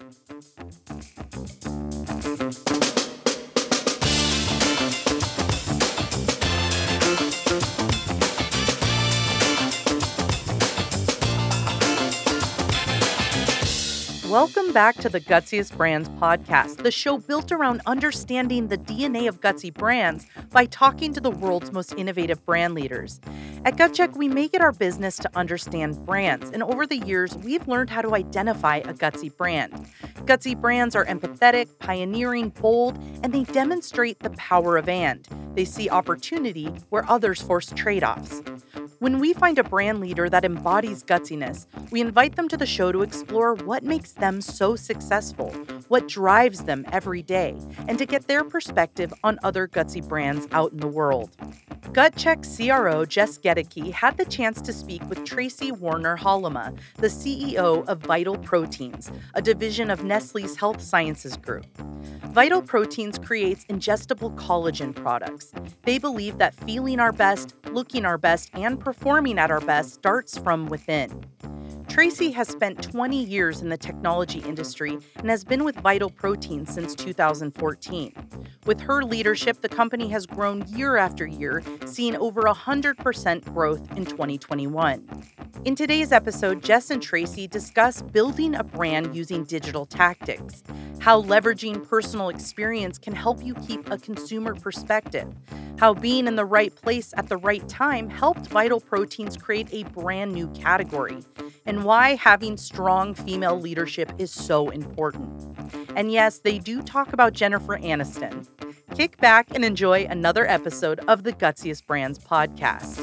Thank you. Welcome back to the Gutsiest Brands podcast, the show built around understanding the DNA of gutsy brands by talking to the world's most innovative brand leaders. At GutCheck, we make it our business to understand brands, and over the years, we've learned how to identify a gutsy brand. Gutsy brands are empathetic, pioneering, bold, and they demonstrate the power of and. They see opportunity where others force trade offs. When we find a brand leader that embodies gutsiness, we invite them to the show to explore what makes them so successful, what drives them every day, and to get their perspective on other gutsy brands out in the world. Gut GutCheck CRO Jess Gaedeke had the chance to speak with Tracey Warner Halama, the CEO of Vital Proteins, a division of Nestle's Health Sciences Group. Vital Proteins creates ingestible collagen products. They believe that feeling our best, looking our best, and performing at our best starts from within. Tracey has spent 20 years in the technology industry and has been with Vital Proteins since 2014. With her leadership, the company has grown year after year, seeing over 100% growth in 2021. In today's episode, Jess and Tracey discuss building a brand using digital tactics, how leveraging personal experience can help you keep a consumer perspective, how being in the right place at the right time helped Vital Proteins create a brand new category, and why having strong female leadership is so important. And yes, they do talk about Jennifer Aniston. Kick back and enjoy another episode of the Gutsiest Brands podcast.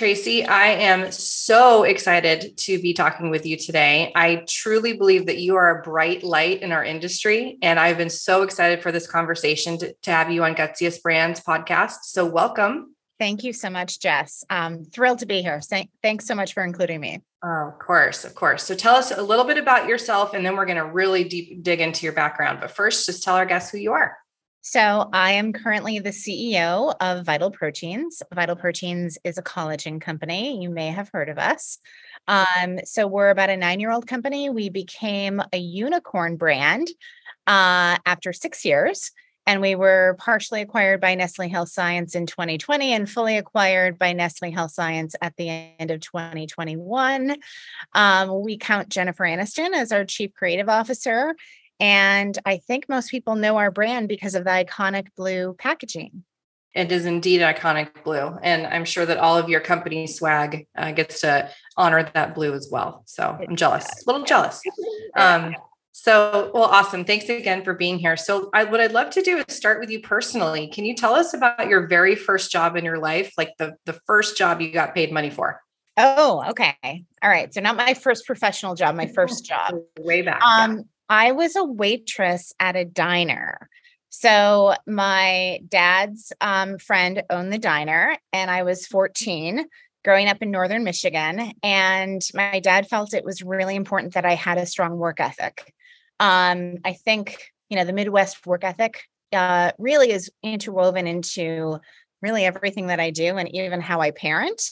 Tracey, I am so excited to be talking with you today. I truly believe that you are a bright light in our industry, and I've been so excited for this conversation to, to have you on Gutsiest Brands podcast. So, welcome. Thank you so much, Jess. Um, thrilled to be here. Thanks so much for including me. Oh, of course, of course. So, tell us a little bit about yourself, and then we're going to really deep dig into your background. But first, just tell our guests who you are. So, I am currently the CEO of Vital Proteins. Vital Proteins is a collagen company. You may have heard of us. Um, so, we're about a nine year old company. We became a unicorn brand uh, after six years. And we were partially acquired by Nestle Health Science in 2020 and fully acquired by Nestle Health Science at the end of 2021. Um, we count Jennifer Aniston as our chief creative officer. And I think most people know our brand because of the iconic blue packaging. It is indeed iconic blue. And I'm sure that all of your company swag uh, gets to honor that blue as well. So I'm jealous, a little jealous. Um, so, well, awesome. Thanks again for being here. So, I, what I'd love to do is start with you personally. Can you tell us about your very first job in your life, like the, the first job you got paid money for? Oh, okay. All right. So, not my first professional job, my first job. Way back. Um, yeah. I was a waitress at a diner. So my dad's um, friend owned the diner, and I was 14 growing up in northern Michigan. And my dad felt it was really important that I had a strong work ethic. Um, I think, you know, the Midwest work ethic uh, really is interwoven into really everything that I do and even how I parent.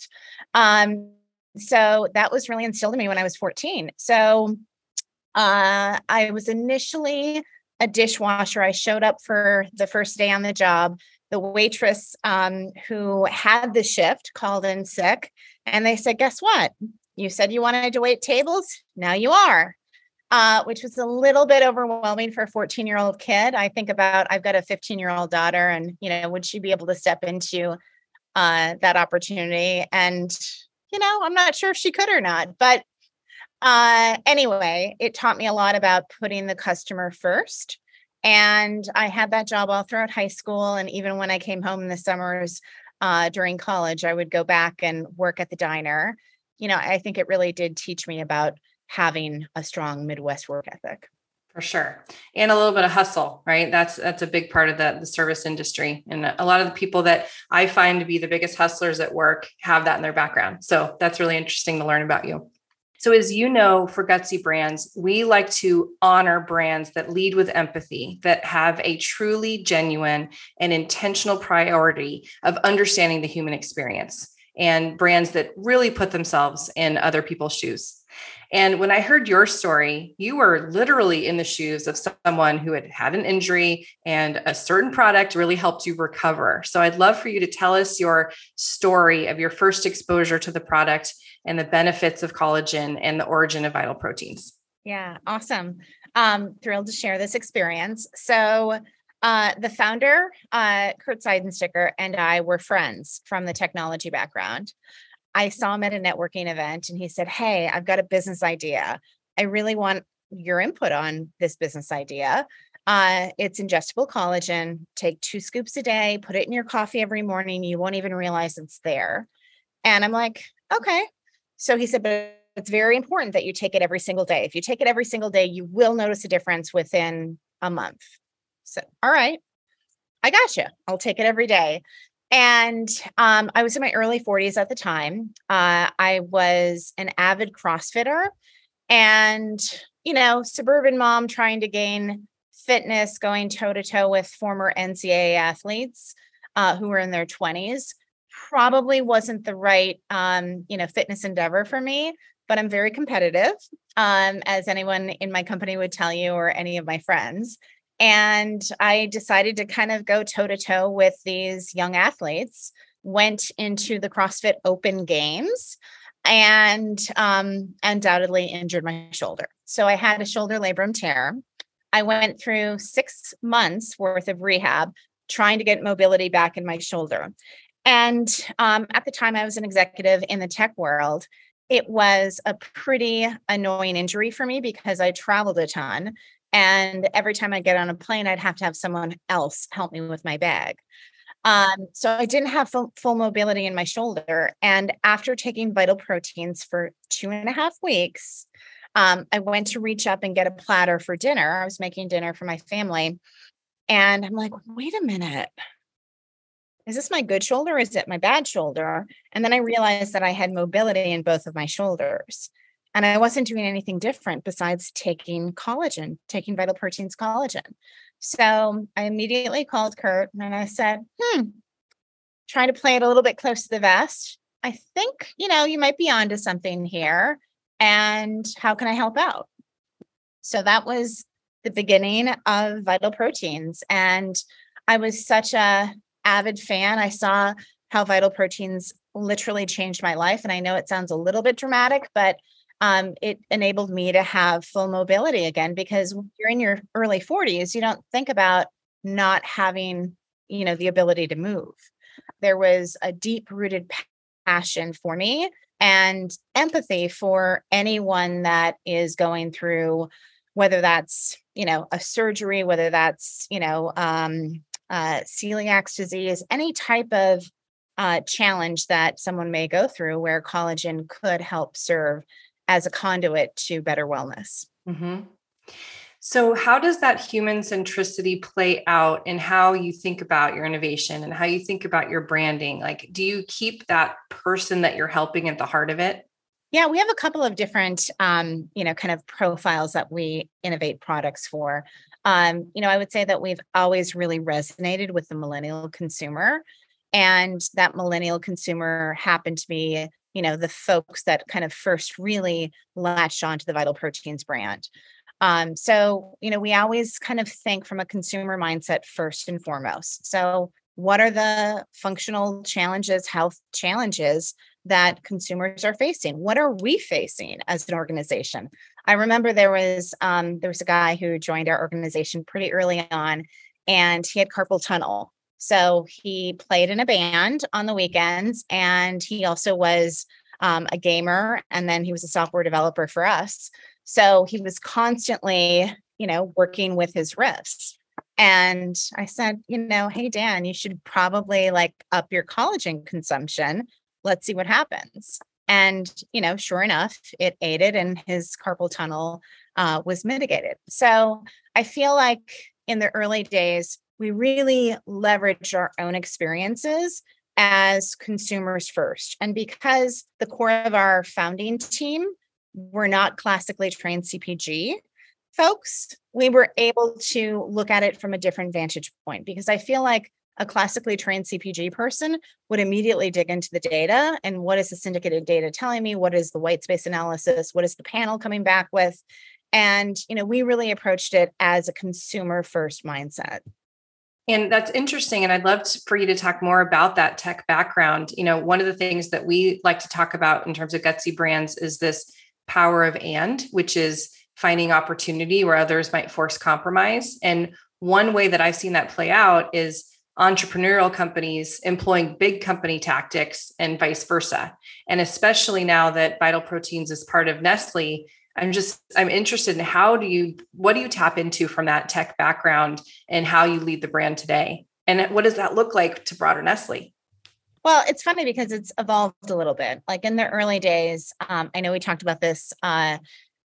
Um, so that was really instilled in me when I was 14. So uh, I was initially a dishwasher. I showed up for the first day on the job. The waitress um, who had the shift called in sick, and they said, Guess what? You said you wanted to wait tables. Now you are. Uh, which was a little bit overwhelming for a 14 year old kid. I think about I've got a 15 year old daughter, and you know, would she be able to step into uh, that opportunity? And you know, I'm not sure if she could or not, but uh, anyway, it taught me a lot about putting the customer first. And I had that job all throughout high school. And even when I came home in the summers uh, during college, I would go back and work at the diner. You know, I think it really did teach me about having a strong Midwest work ethic. For sure. And a little bit of hustle, right? That's that's a big part of the, the service industry. And a lot of the people that I find to be the biggest hustlers at work have that in their background. So that's really interesting to learn about you. So, as you know, for Gutsy Brands, we like to honor brands that lead with empathy, that have a truly genuine and intentional priority of understanding the human experience, and brands that really put themselves in other people's shoes. And when I heard your story, you were literally in the shoes of someone who had had an injury and a certain product really helped you recover. So I'd love for you to tell us your story of your first exposure to the product and the benefits of collagen and the origin of vital proteins. Yeah, awesome. Um, thrilled to share this experience. So, uh, the founder, uh, Kurt Seidensticker, and I were friends from the technology background. I saw him at a networking event and he said, Hey, I've got a business idea. I really want your input on this business idea. Uh, it's ingestible collagen. Take two scoops a day, put it in your coffee every morning. You won't even realize it's there. And I'm like, okay. So he said, but it's very important that you take it every single day. If you take it every single day, you will notice a difference within a month. So, all right, I got you. I'll take it every day. And um, I was in my early 40s at the time. Uh, I was an avid CrossFitter and, you know, suburban mom trying to gain fitness, going toe to toe with former NCAA athletes uh, who were in their 20s. Probably wasn't the right, um, you know, fitness endeavor for me, but I'm very competitive, um, as anyone in my company would tell you, or any of my friends. And I decided to kind of go toe to toe with these young athletes, went into the CrossFit Open Games and um, undoubtedly injured my shoulder. So I had a shoulder labrum tear. I went through six months worth of rehab trying to get mobility back in my shoulder. And um, at the time, I was an executive in the tech world. It was a pretty annoying injury for me because I traveled a ton and every time I get on a plane, I'd have to have someone else help me with my bag. Um, so I didn't have full, full mobility in my shoulder. And after taking vital proteins for two and a half weeks, um, I went to reach up and get a platter for dinner. I was making dinner for my family. And I'm like, wait a minute. Is this my good shoulder? Is it my bad shoulder? And then I realized that I had mobility in both of my shoulders. And I wasn't doing anything different besides taking collagen, taking Vital Proteins collagen. So I immediately called Kurt and I said, hmm, trying to play it a little bit close to the vest. I think, you know, you might be onto something here. And how can I help out? So that was the beginning of Vital Proteins. And I was such a avid fan. I saw how Vital Proteins literally changed my life. And I know it sounds a little bit dramatic, but um, it enabled me to have full mobility again because you're in your early 40s you don't think about not having you know the ability to move. There was a deep rooted passion for me and empathy for anyone that is going through whether that's you know a surgery whether that's you know um, uh, celiac disease any type of uh, challenge that someone may go through where collagen could help serve as a conduit to better wellness. Mm-hmm. So, how does that human centricity play out in how you think about your innovation and how you think about your branding? Like, do you keep that person that you're helping at the heart of it? Yeah, we have a couple of different, um, you know, kind of profiles that we innovate products for. Um, you know, I would say that we've always really resonated with the millennial consumer, and that millennial consumer happened to be you know the folks that kind of first really latched onto the vital proteins brand. Um, so you know we always kind of think from a consumer mindset first and foremost. So what are the functional challenges health challenges that consumers are facing? What are we facing as an organization? I remember there was um, there was a guy who joined our organization pretty early on and he had carpal tunnel so he played in a band on the weekends, and he also was um, a gamer, and then he was a software developer for us. So he was constantly, you know, working with his wrists. And I said, you know, hey Dan, you should probably like up your collagen consumption. Let's see what happens. And you know, sure enough, it aided, and his carpal tunnel uh, was mitigated. So I feel like in the early days, we really leverage our own experiences as consumers first. And because the core of our founding team were not classically trained CPG folks, we were able to look at it from a different vantage point because I feel like a classically trained CPG person would immediately dig into the data and what is the syndicated data telling me? What is the white space analysis? What is the panel coming back with? And, you know, we really approached it as a consumer first mindset. And that's interesting. And I'd love to, for you to talk more about that tech background. You know, one of the things that we like to talk about in terms of gutsy brands is this power of and, which is finding opportunity where others might force compromise. And one way that I've seen that play out is entrepreneurial companies employing big company tactics and vice versa. And especially now that Vital Proteins is part of Nestle, I'm just I'm interested in how do you what do you tap into from that tech background and how you lead the brand today? And what does that look like to broader Nestle? Well, it's funny because it's evolved a little bit. Like in the early days, um, I know we talked about this uh,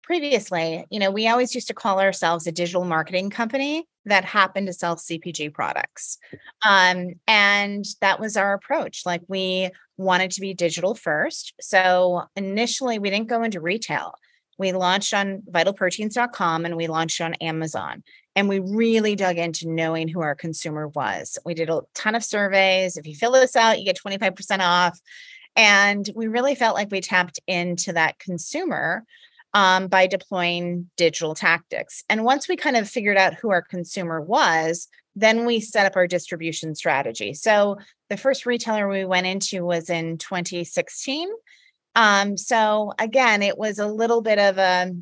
previously. You know, we always used to call ourselves a digital marketing company that happened to sell CPG products. Um, and that was our approach. Like we wanted to be digital first. So initially, we didn't go into retail we launched on vitalproteins.com and we launched on Amazon. And we really dug into knowing who our consumer was. We did a ton of surveys. If you fill this out, you get 25% off. And we really felt like we tapped into that consumer um, by deploying digital tactics. And once we kind of figured out who our consumer was, then we set up our distribution strategy. So the first retailer we went into was in 2016 um, so again, it was a little bit of a,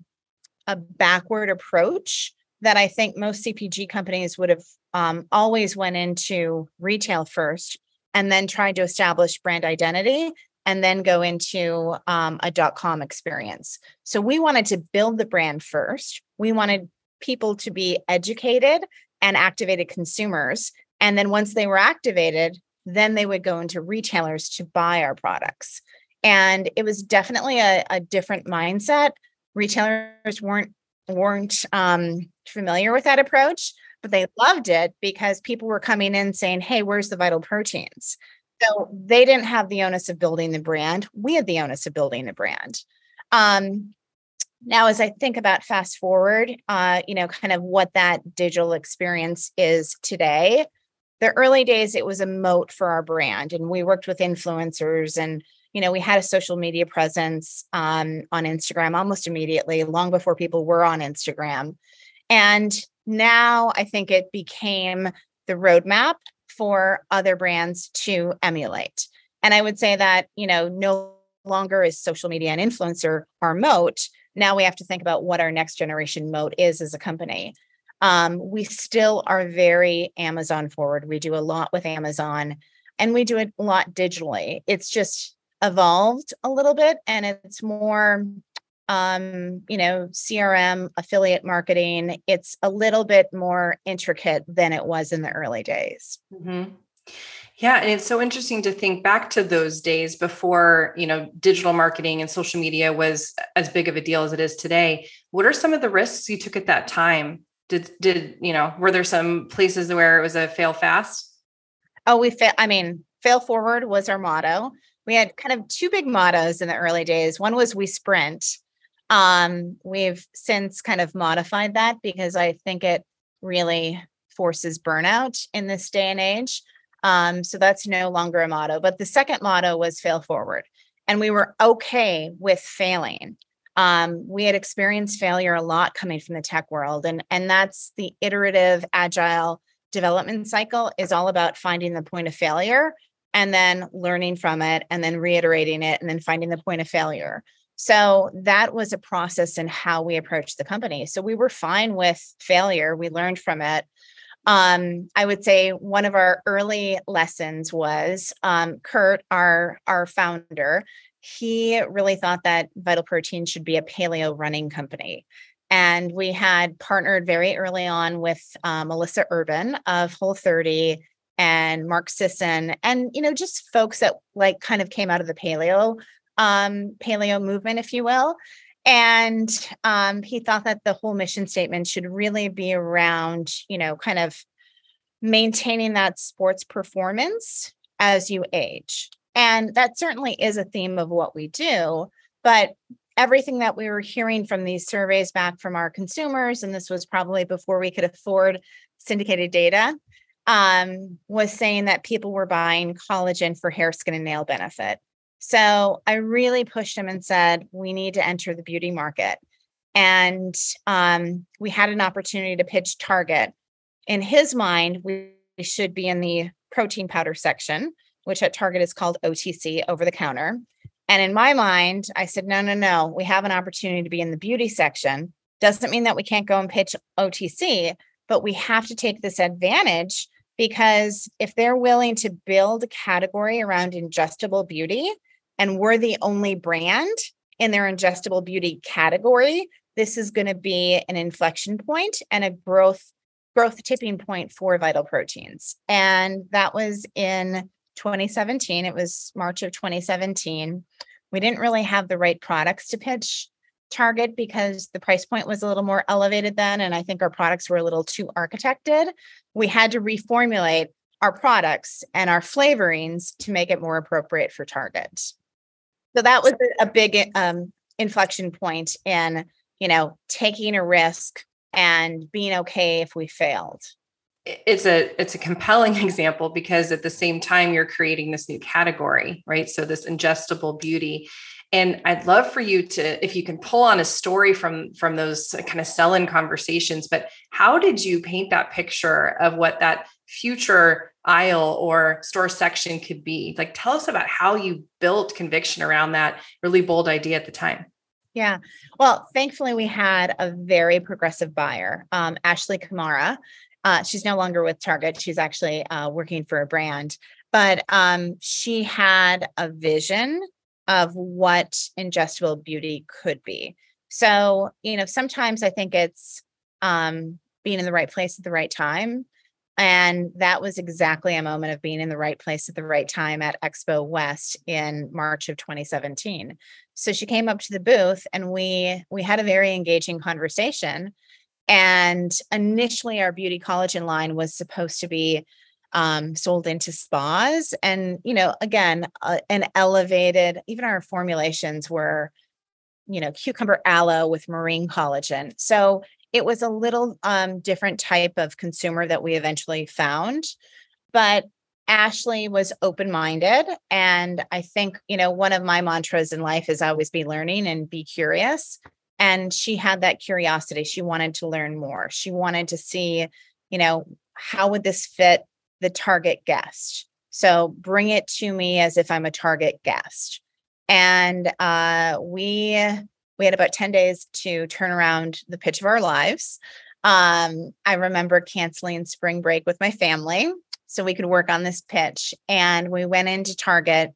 a backward approach that I think most CPG companies would have um, always went into retail first and then tried to establish brand identity and then go into um, a dot com experience. So we wanted to build the brand first. We wanted people to be educated and activated consumers. And then once they were activated, then they would go into retailers to buy our products. And it was definitely a, a different mindset. Retailers weren't weren't um, familiar with that approach, but they loved it because people were coming in saying, "Hey, where's the vital proteins?" So they didn't have the onus of building the brand. We had the onus of building the brand. Um, now, as I think about fast forward, uh, you know, kind of what that digital experience is today. The early days, it was a moat for our brand, and we worked with influencers and you know, we had a social media presence um, on Instagram almost immediately, long before people were on Instagram. And now I think it became the roadmap for other brands to emulate. And I would say that, you know, no longer is social media and influencer our moat. Now we have to think about what our next generation moat is as a company. Um, we still are very Amazon forward. We do a lot with Amazon and we do it a lot digitally. It's just evolved a little bit and it's more um, you know, CRM, affiliate marketing. It's a little bit more intricate than it was in the early days. Mm-hmm. Yeah, and it's so interesting to think back to those days before, you know, digital marketing and social media was as big of a deal as it is today. What are some of the risks you took at that time? Did did, you know, were there some places where it was a fail fast? Oh, we fail I mean, fail forward was our motto we had kind of two big mottos in the early days. One was we sprint. Um, we've since kind of modified that because I think it really forces burnout in this day and age. Um, so that's no longer a motto. But the second motto was fail forward. And we were okay with failing. Um, we had experienced failure a lot coming from the tech world. And, and that's the iterative, agile development cycle is all about finding the point of failure and then learning from it and then reiterating it and then finding the point of failure. So that was a process in how we approached the company. So we were fine with failure. We learned from it. Um, I would say one of our early lessons was um, Kurt, our our founder. He really thought that Vital Protein should be a paleo running company. And we had partnered very early on with uh, Melissa Urban of Whole 30 and Mark Sisson, and you know, just folks that like kind of came out of the paleo um, paleo movement, if you will. And um, he thought that the whole mission statement should really be around, you know, kind of maintaining that sports performance as you age. And that certainly is a theme of what we do. But everything that we were hearing from these surveys back from our consumers, and this was probably before we could afford syndicated data, um, was saying that people were buying collagen for hair, skin, and nail benefit. So I really pushed him and said, we need to enter the beauty market. And um, we had an opportunity to pitch Target. In his mind, we should be in the protein powder section, which at Target is called OTC, over the counter. And in my mind, I said, no, no, no, we have an opportunity to be in the beauty section. Doesn't mean that we can't go and pitch OTC, but we have to take this advantage because if they're willing to build a category around ingestible beauty and we're the only brand in their ingestible beauty category, this is going to be an inflection point and a growth growth tipping point for vital proteins. And that was in 2017. It was March of 2017. We didn't really have the right products to pitch Target because the price point was a little more elevated then. And I think our products were a little too architected. We had to reformulate our products and our flavorings to make it more appropriate for Target. So that was a big um, inflection point in, you know, taking a risk and being okay if we failed it's a it's a compelling example because at the same time you're creating this new category right so this ingestible beauty and i'd love for you to if you can pull on a story from from those kind of sell-in conversations but how did you paint that picture of what that future aisle or store section could be like tell us about how you built conviction around that really bold idea at the time yeah. Well, thankfully, we had a very progressive buyer, um, Ashley Kamara, uh, she's no longer with Target. She's actually uh, working for a brand, but um, she had a vision of what ingestible beauty could be. So, you know, sometimes I think it's um, being in the right place at the right time. And that was exactly a moment of being in the right place at the right time at Expo West in March of 2017. So she came up to the booth and we we had a very engaging conversation and initially, our beauty collagen line was supposed to be um, sold into spas. And, you know, again, uh, an elevated, even our formulations were, you know, cucumber aloe with marine collagen. So it was a little um, different type of consumer that we eventually found. But Ashley was open minded. And I think, you know, one of my mantras in life is always be learning and be curious and she had that curiosity she wanted to learn more she wanted to see you know how would this fit the target guest. So bring it to me as if i'm a target guest. And uh, we we had about 10 days to turn around the pitch of our lives. Um, i remember canceling spring break with my family so we could work on this pitch and we went into target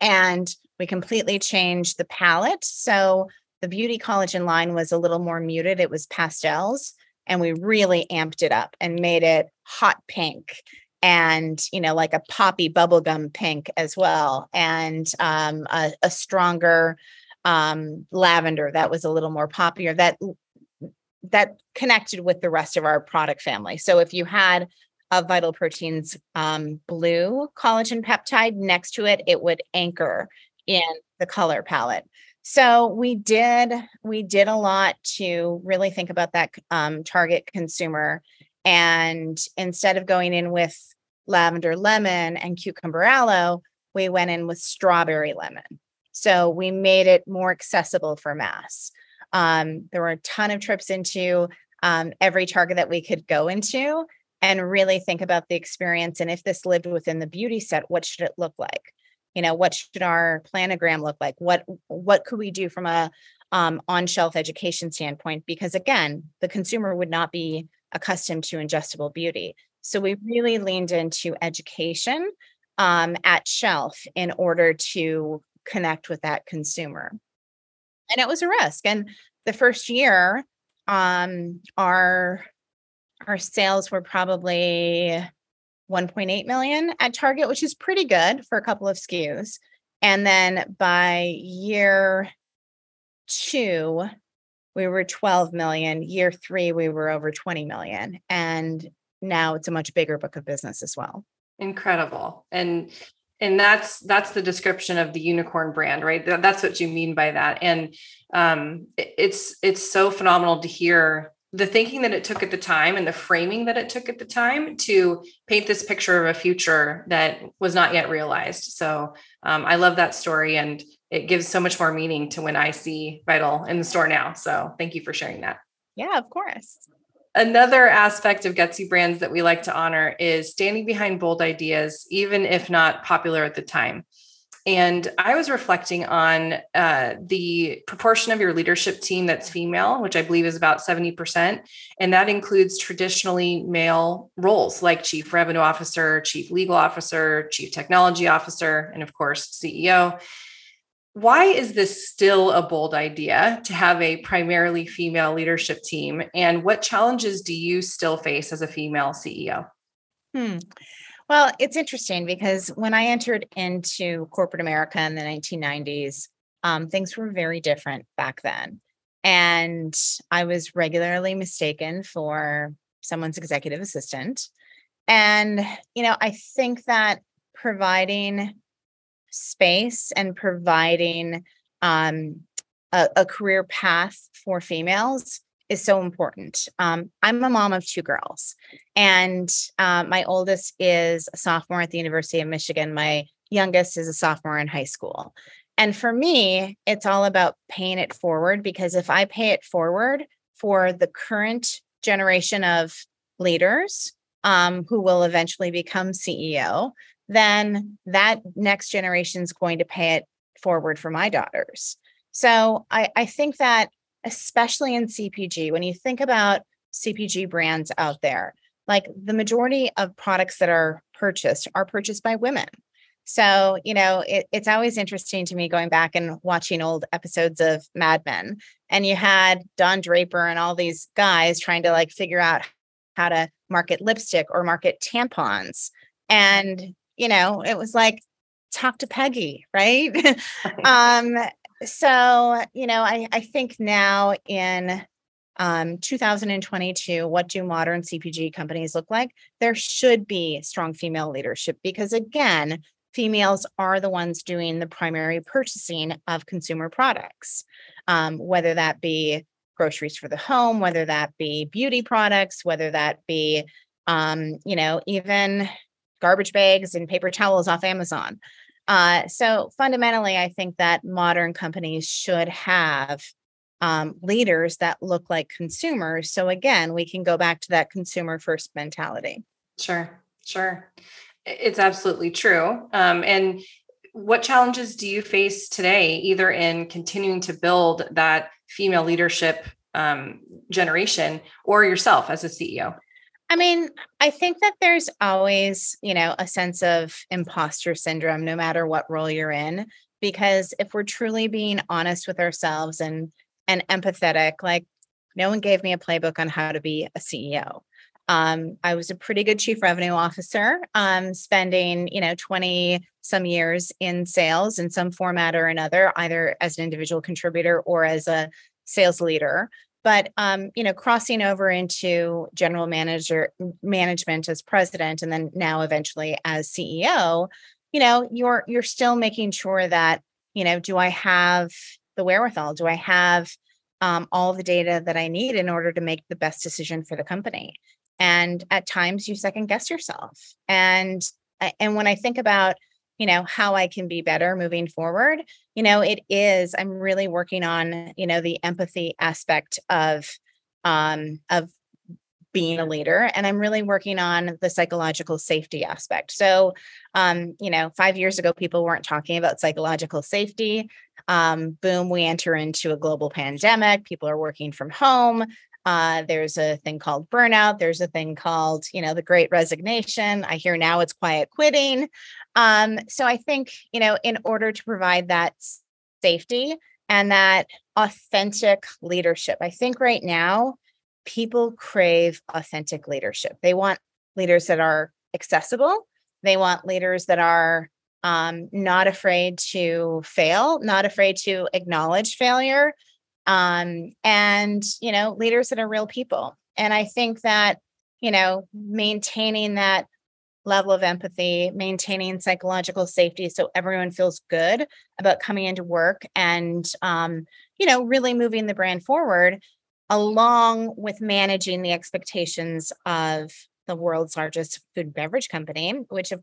and we completely changed the palette so the beauty collagen line was a little more muted. It was pastels, and we really amped it up and made it hot pink and you know like a poppy bubblegum pink as well and um, a, a, stronger um, lavender that was a little more poppier that that connected with the rest of our product family. So if you had a vital proteins um, blue collagen peptide next to it it would anchor in the color palette. So we did we did a lot to really think about that um, target consumer, and instead of going in with lavender lemon and cucumber aloe, we went in with strawberry lemon. So we made it more accessible for mass. Um, there were a ton of trips into um, every target that we could go into and really think about the experience and if this lived within the beauty set, what should it look like? you know what should our planogram look like what what could we do from a um, on shelf education standpoint because again the consumer would not be accustomed to ingestible beauty. So we really leaned into education um, at shelf in order to connect with that consumer. And it was a risk. And the first year um, our our sales were probably 1.8 million at Target, which is pretty good for a couple of SKUs. And then by year two, we were 12 million. Year three, we were over 20 million. And now it's a much bigger book of business as well. Incredible. And and that's that's the description of the unicorn brand right that's what you mean by that and um, it's it's so phenomenal to hear the thinking that it took at the time and the framing that it took at the time to paint this picture of a future that was not yet realized. So um, i love that story and it gives so much more meaning to when i see vital in the store now. So thank you for sharing that. Yeah of course. Another aspect of Gutsy brands that we like to honor is standing behind bold ideas, even if not popular at the time. And I was reflecting on uh, the proportion of your leadership team that's female, which I believe is about 70%. And that includes traditionally male roles like chief revenue officer, chief legal officer, chief technology officer, and of course, CEO why is this still a bold idea to have a primarily female leadership team? And what challenges do you still face as a female CEO? Hmm. Well, it's interesting because when I entered into corporate America in the 1990s, um, things were very different back then. And I was regularly mistaken for someone's executive assistant. And, you know, I think that providing space and providing um, a, a, career path for females is so important. Um, I'm a mom of two girls, and uh, my oldest is a sophomore at the University of Michigan. My youngest is a sophomore in high school. And for me, it's all about paying it forward because if I pay it forward for the current generation of leaders um, who will eventually become CEO, then that next generation is going to pay it forward for my daughters. So I, I think that, especially in CPG, when you think about CPG brands out there, like the majority of products that are purchased are purchased by women. So, you know, it, it's always interesting to me going back and watching old episodes of Mad Men. And you had Don Draper and all these guys trying to like figure out how to market lipstick or market tampons. And you know, it was like, talk to Peggy, right? um, so, you know, I, I think now in um, 2022, what do modern CPG companies look like? There should be strong female leadership because, again, females are the ones doing the primary purchasing of consumer products, um, whether that be groceries for the home, whether that be beauty products, whether that be, um, you know, even garbage bags and paper towels off Amazon. Uh, so fundamentally, I think that modern companies should have um, leaders that look like consumers. So again, we can go back to that consumer first mentality. Sure, sure. It's absolutely true. Um, and what challenges do you face today, either in continuing to build that female leadership um, generation or yourself as a CEO? I mean, I think that there's always, you know, a sense of imposter syndrome no matter what role you're in because if we're truly being honest with ourselves and and empathetic, like no one gave me a playbook on how to be a CEO. Um, I was a pretty good chief revenue officer, um, spending, you know, 20 some years in sales in some format or another, either as an individual contributor or as a sales leader but um, you know crossing over into general manager management as president and then now eventually as ceo you know you're you're still making sure that you know do i have the wherewithal? Do i have um, all the data that i need in order to make the best decision for the company? And at times you second guess yourself. And and when i think about you know how i can be better moving forward you know it is i'm really working on you know the empathy aspect of um of being a leader and i'm really working on the psychological safety aspect so um you know 5 years ago people weren't talking about psychological safety um boom we enter into a global pandemic people are working from home uh, there's a thing called burnout. There's a thing called, you know, the great resignation. I hear now it's quiet quitting. Um, so I think, you know, in order to provide that safety and that authentic leadership, I think right now people crave authentic leadership. They want leaders that are accessible. They want leaders that are um, not afraid to fail, not afraid to acknowledge failure, um, and you know, leaders that are real people. And I think that you know, maintaining that level of empathy, maintaining psychological safety so everyone feels good about coming into work and um, you know, really moving the brand forward along with managing the expectations of the world's largest food and beverage company, which of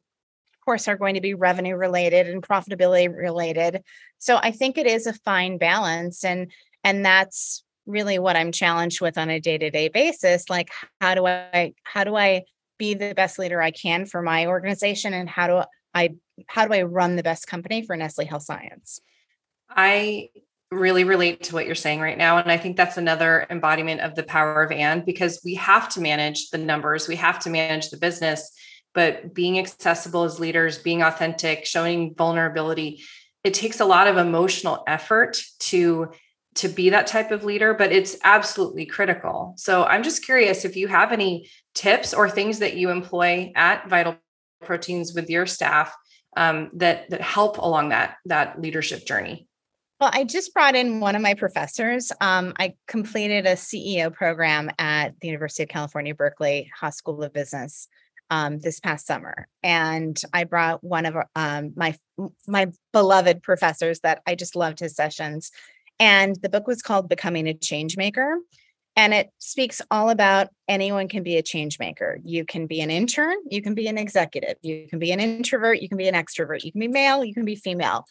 course are going to be revenue related and profitability related. So I think it is a fine balance and and that's really what I'm challenged with on a day-to-day basis like how do I how do I be the best leader I can for my organization and how do I how do I run the best company for Nestle Health Science? I really relate to what you're saying right now and I think that's another embodiment of the power of and because we have to manage the numbers, we have to manage the business, but being accessible as leaders, being authentic, showing vulnerability, it takes a lot of emotional effort to to be that type of leader, but it's absolutely critical. So I'm just curious if you have any tips or things that you employ at Vital Proteins with your staff um, that that help along that that leadership journey. Well, I just brought in one of my professors. Um, I completed a CEO program at the University of California, Berkeley Haas School of Business um, this past summer, and I brought one of um, my my beloved professors that I just loved his sessions. And the book was called Becoming a Change Maker. And it speaks all about anyone can be a change maker. You can be an intern, you can be an executive, you can be an introvert, you can be an extrovert, you can be male, you can be female.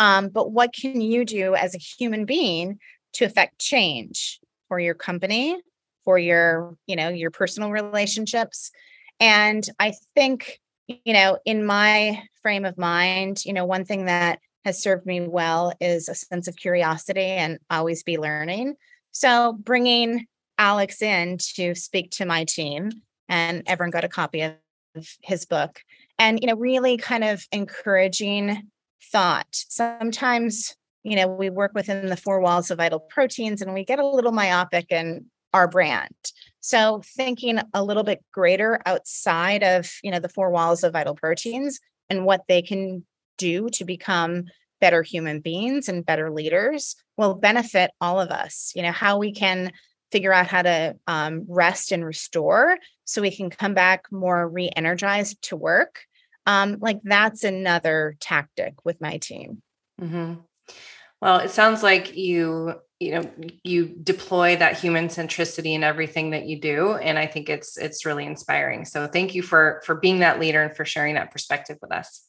Um, but what can you do as a human being to affect change for your company, for your, you know, your personal relationships? And I think, you know, in my frame of mind, you know, one thing that has served me well is a sense of curiosity and always be learning. So bringing Alex in to speak to my team, and everyone got a copy of his book. And, you know, really kind of encouraging thought. Sometimes, you know, we work within the four walls of vital proteins and we get a little myopic in our brand. So thinking a little bit greater outside of, you know, the four walls of vital proteins and what they can do to become better human beings and better leaders will benefit all of us. You know, how we can figure out how to um, rest and restore so we can come back more re-energized to work um, like that's another tactic with my team mm-hmm. well it sounds like you you know you deploy that human centricity in everything that you do and i think it's it's really inspiring so thank you for for being that leader and for sharing that perspective with us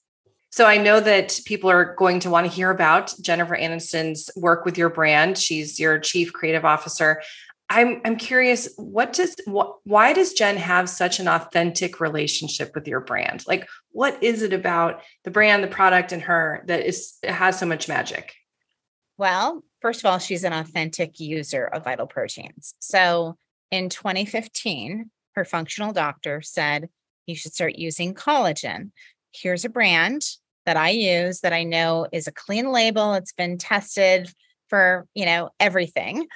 so I know that people are going to want to hear about Jennifer Aniston's work with your brand. She's your chief creative officer. I'm I'm curious what does why does Jen have such an authentic relationship with your brand? Like what is it about the brand, the product and her that is has so much magic? Well, first of all, she's an authentic user of vital proteins. So in 2015, her functional doctor said you should start using collagen. Here's a brand that I use that I know is a clean label. It's been tested for, you know, everything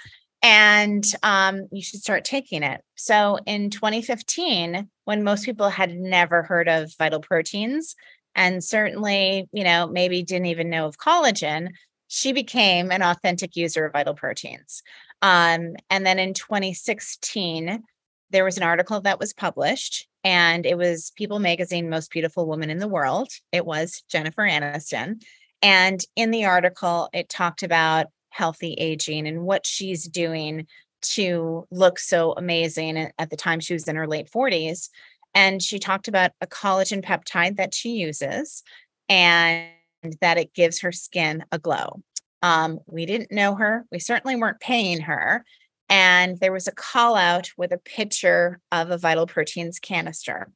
and um, you should start taking it. So in 2015, when most people had never heard of vital proteins, and certainly, you know, maybe didn't even know of collagen, she became an authentic user of vital proteins. Um, and then in 2016, there was an article that was published, and it was People Magazine Most Beautiful Woman in the World. It was Jennifer Aniston. And in the article, it talked about healthy aging and what she's doing to look so amazing at the time she was in her late 40s. And she talked about a collagen peptide that she uses and that it gives her skin a glow. Um, we didn't know her. We certainly weren't paying her. And there was a call out with a picture of a vital proteins canister.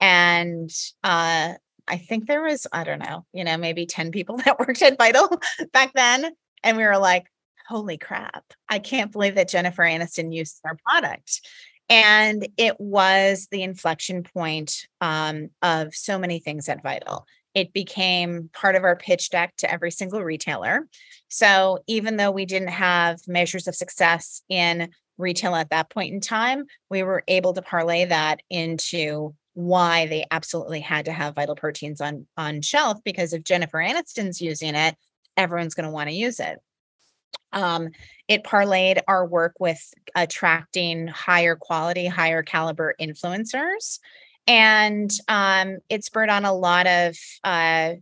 And uh, I think there was, I don't know, you know, maybe 10 people that worked at Vital back then. And we were like, holy crap, I can't believe that Jennifer Aniston used our product. And it was the inflection point um, of so many things at Vital. It became part of our pitch deck to every single retailer. So even though we didn't have measures of success in retail at that point in time, we were able to parlay that into why they absolutely had to have vital proteins on on shelf because if Jennifer Aniston's using it, everyone's going to want to use it. Um, it parlayed our work with attracting higher quality, higher caliber influencers. And um, it spurred on a lot of uh,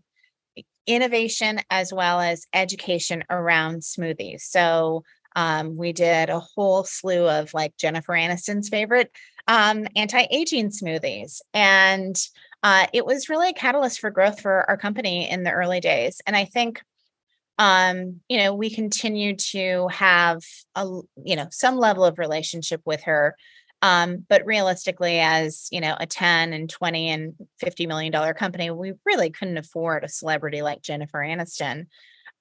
innovation as well as education around smoothies. So um, we did a whole slew of like Jennifer Aniston's favorite um, anti-aging smoothies, and uh, it was really a catalyst for growth for our company in the early days. And I think, um, you know, we continue to have a you know some level of relationship with her. Um, but realistically, as you know, a 10 and 20 and 50 million dollar company, we really couldn't afford a celebrity like Jennifer Aniston.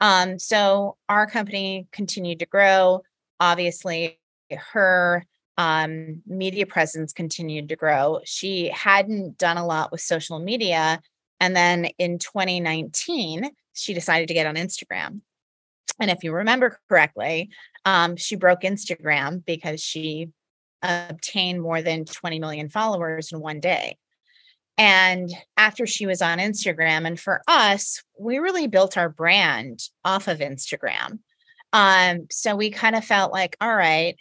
Um, so our company continued to grow. Obviously, her um, media presence continued to grow. She hadn't done a lot with social media. And then in 2019, she decided to get on Instagram. And if you remember correctly, um, she broke Instagram because she obtained more than 20 million followers in one day. And after she was on Instagram, and for us, we really built our brand off of Instagram. Um, so we kind of felt like, all right,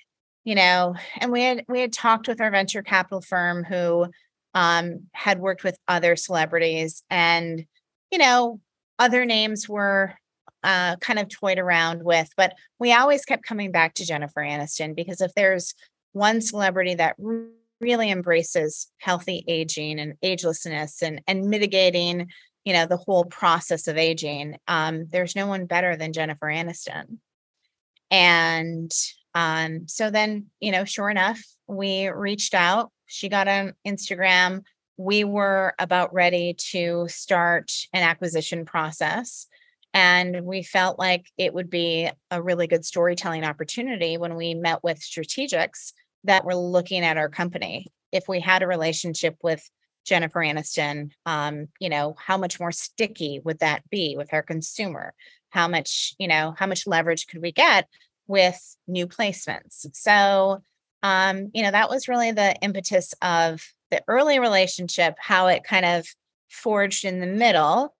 you know, and we had we had talked with our venture capital firm who um, had worked with other celebrities, and you know, other names were uh, kind of toyed around with, but we always kept coming back to Jennifer Aniston because if there's one celebrity that really embraces healthy aging and agelessness and and mitigating you know the whole process of aging um, there's no one better than jennifer aniston. And um, so then you know sure enough we reached out she got on instagram we were about ready to start an acquisition process and we felt like it would be a really good storytelling opportunity when we met with strategics that were looking at our company. If we had a relationship with Jennifer Aniston, um, you know, how much more sticky would that be with our consumer? How much, you know, how much leverage could we get with new placements? So, um, you know, that was really the impetus of the early relationship, how it kind of forged in the middle.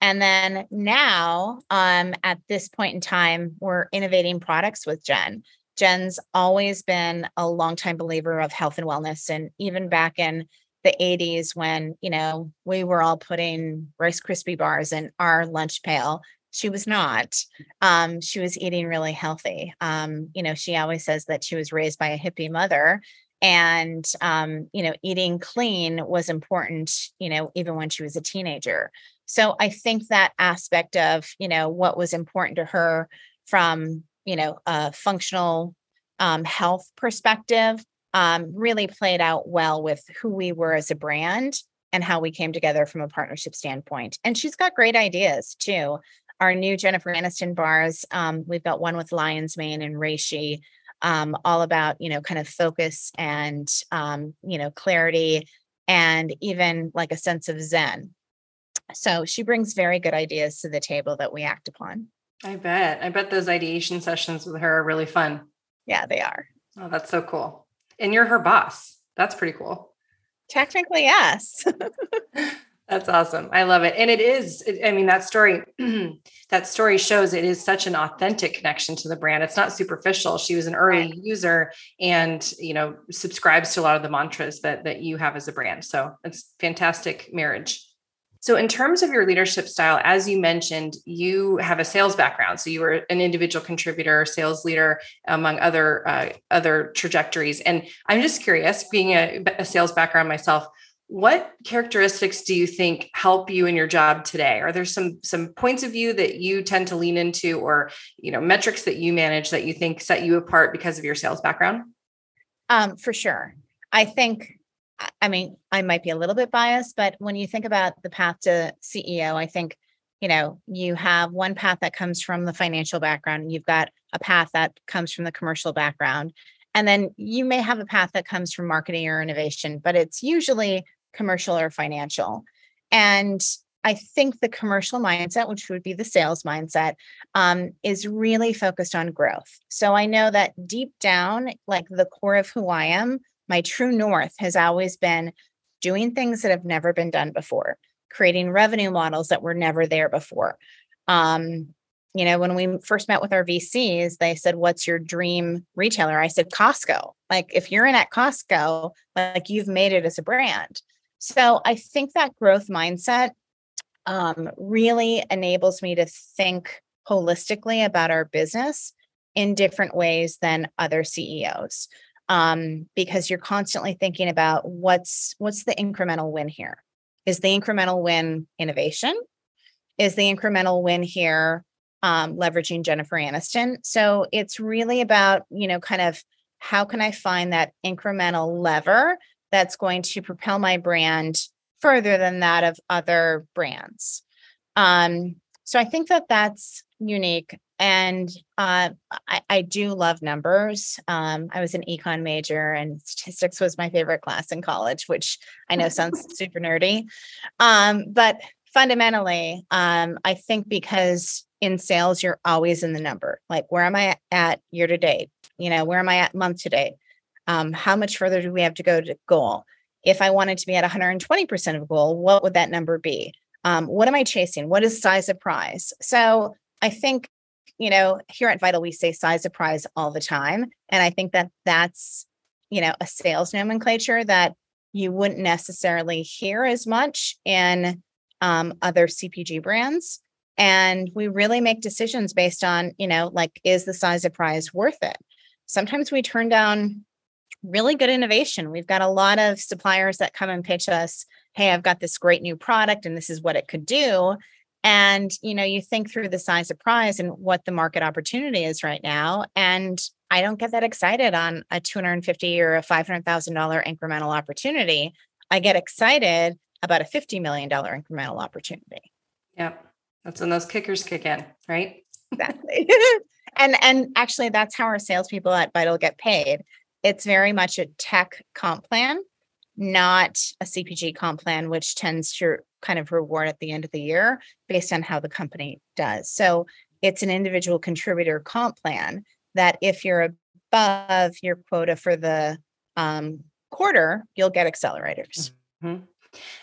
And then now, um, at this point in time, we're innovating products with Jen. Jen's always been a longtime believer of health and wellness. And even back in the 80s, when, you know, we were all putting Rice Krispie bars in our lunch pail, she was not. Um, she was eating really healthy. Um, you know, she always says that she was raised by a hippie mother and um, you know eating clean was important you know even when she was a teenager so i think that aspect of you know what was important to her from you know a functional um, health perspective um, really played out well with who we were as a brand and how we came together from a partnership standpoint. And she's got great ideas too. Our new Jennifer Aniston bars, um, we've got one with Lion's Mane and Reishi, um, all about you know kind of focus and um, you know clarity and even like a sense of zen. So she brings very good ideas to the table that we act upon. I bet. I bet those ideation sessions with her are really fun. Yeah, they are. Oh, that's so cool. And you're her boss. That's pretty cool. Technically, yes. that's awesome. I love it. And it is, I mean, that story, that story shows it is such an authentic connection to the brand. It's not superficial. She was an early right. user and, you know, subscribes to a lot of the mantras that that you have as a brand. So it's fantastic marriage. So, in terms of your leadership style, as you mentioned, you have a sales background. So, you were an individual contributor, sales leader, among other uh, other trajectories. And I'm just curious, being a, a sales background myself, what characteristics do you think help you in your job today? Are there some some points of view that you tend to lean into, or you know, metrics that you manage that you think set you apart because of your sales background? Um, for sure. I think I mean, I might be a little bit biased, but when you think about the path to CEO, I think, you know, you have one path that comes from the financial background, you've got a path that comes from the commercial background, and then you may have a path that comes from marketing or innovation, but it's usually commercial or financial. And I think the commercial mindset, which would be the sales mindset, um, is really focused on growth. So I know that deep down, like the core of who I am, my true north has always been doing things that have never been done before, creating revenue models that were never there before. Um, you know, when we first met with our VCs, they said, What's your dream retailer? I said, Costco. Like, if you're in at Costco, like you've made it as a brand. So I think that growth mindset um, really enables me to think holistically about our business in different ways than other CEOs. Um, because you're constantly thinking about what's what's the incremental win here. Is the incremental win innovation? Is the incremental win here um, leveraging Jennifer Aniston? So it's really about you know kind of how can I find that incremental lever that's going to propel my brand further than that of other brands. Um, so I think that that's unique. And uh, I, I, do love numbers. Um, I was an econ major, and statistics was my favorite class in college, which I know sounds super nerdy. Um, but fundamentally, um, I think because in sales, you're always in the number. Like, where am I at year to date? You know, where am I at month to date? Um, how much further do we have to go to goal? If I wanted to be at 120% of goal, what would that number be? Um, what am I chasing? What is size of prize? So I think, you know, here at Vital, we say size of prize all the time. And I think that that's, you know, a sales nomenclature that you wouldn't necessarily hear as much in um, other CPG brands. And we really make decisions based on, you know, like, is the size of prize worth it? Sometimes we turn down really good innovation. We've got a lot of suppliers that come and pitch us, hey, I've got this great new product and this is what it could do. And you know, you think through the size of prize and what the market opportunity is right now. And I don't get that excited on a 250 or a $500,000 incremental opportunity. I get excited about a $50 million incremental opportunity. Yep. That's when those kickers kick in, right? exactly. and and actually that's how our salespeople at Vital get paid it's very much a tech comp plan, not a CPG comp plan, which tends to kind of reward at the end of the year based on how the company does. So it's an individual contributor comp plan that if you're above your quota for the um, quarter, you'll get accelerators. Mm-hmm.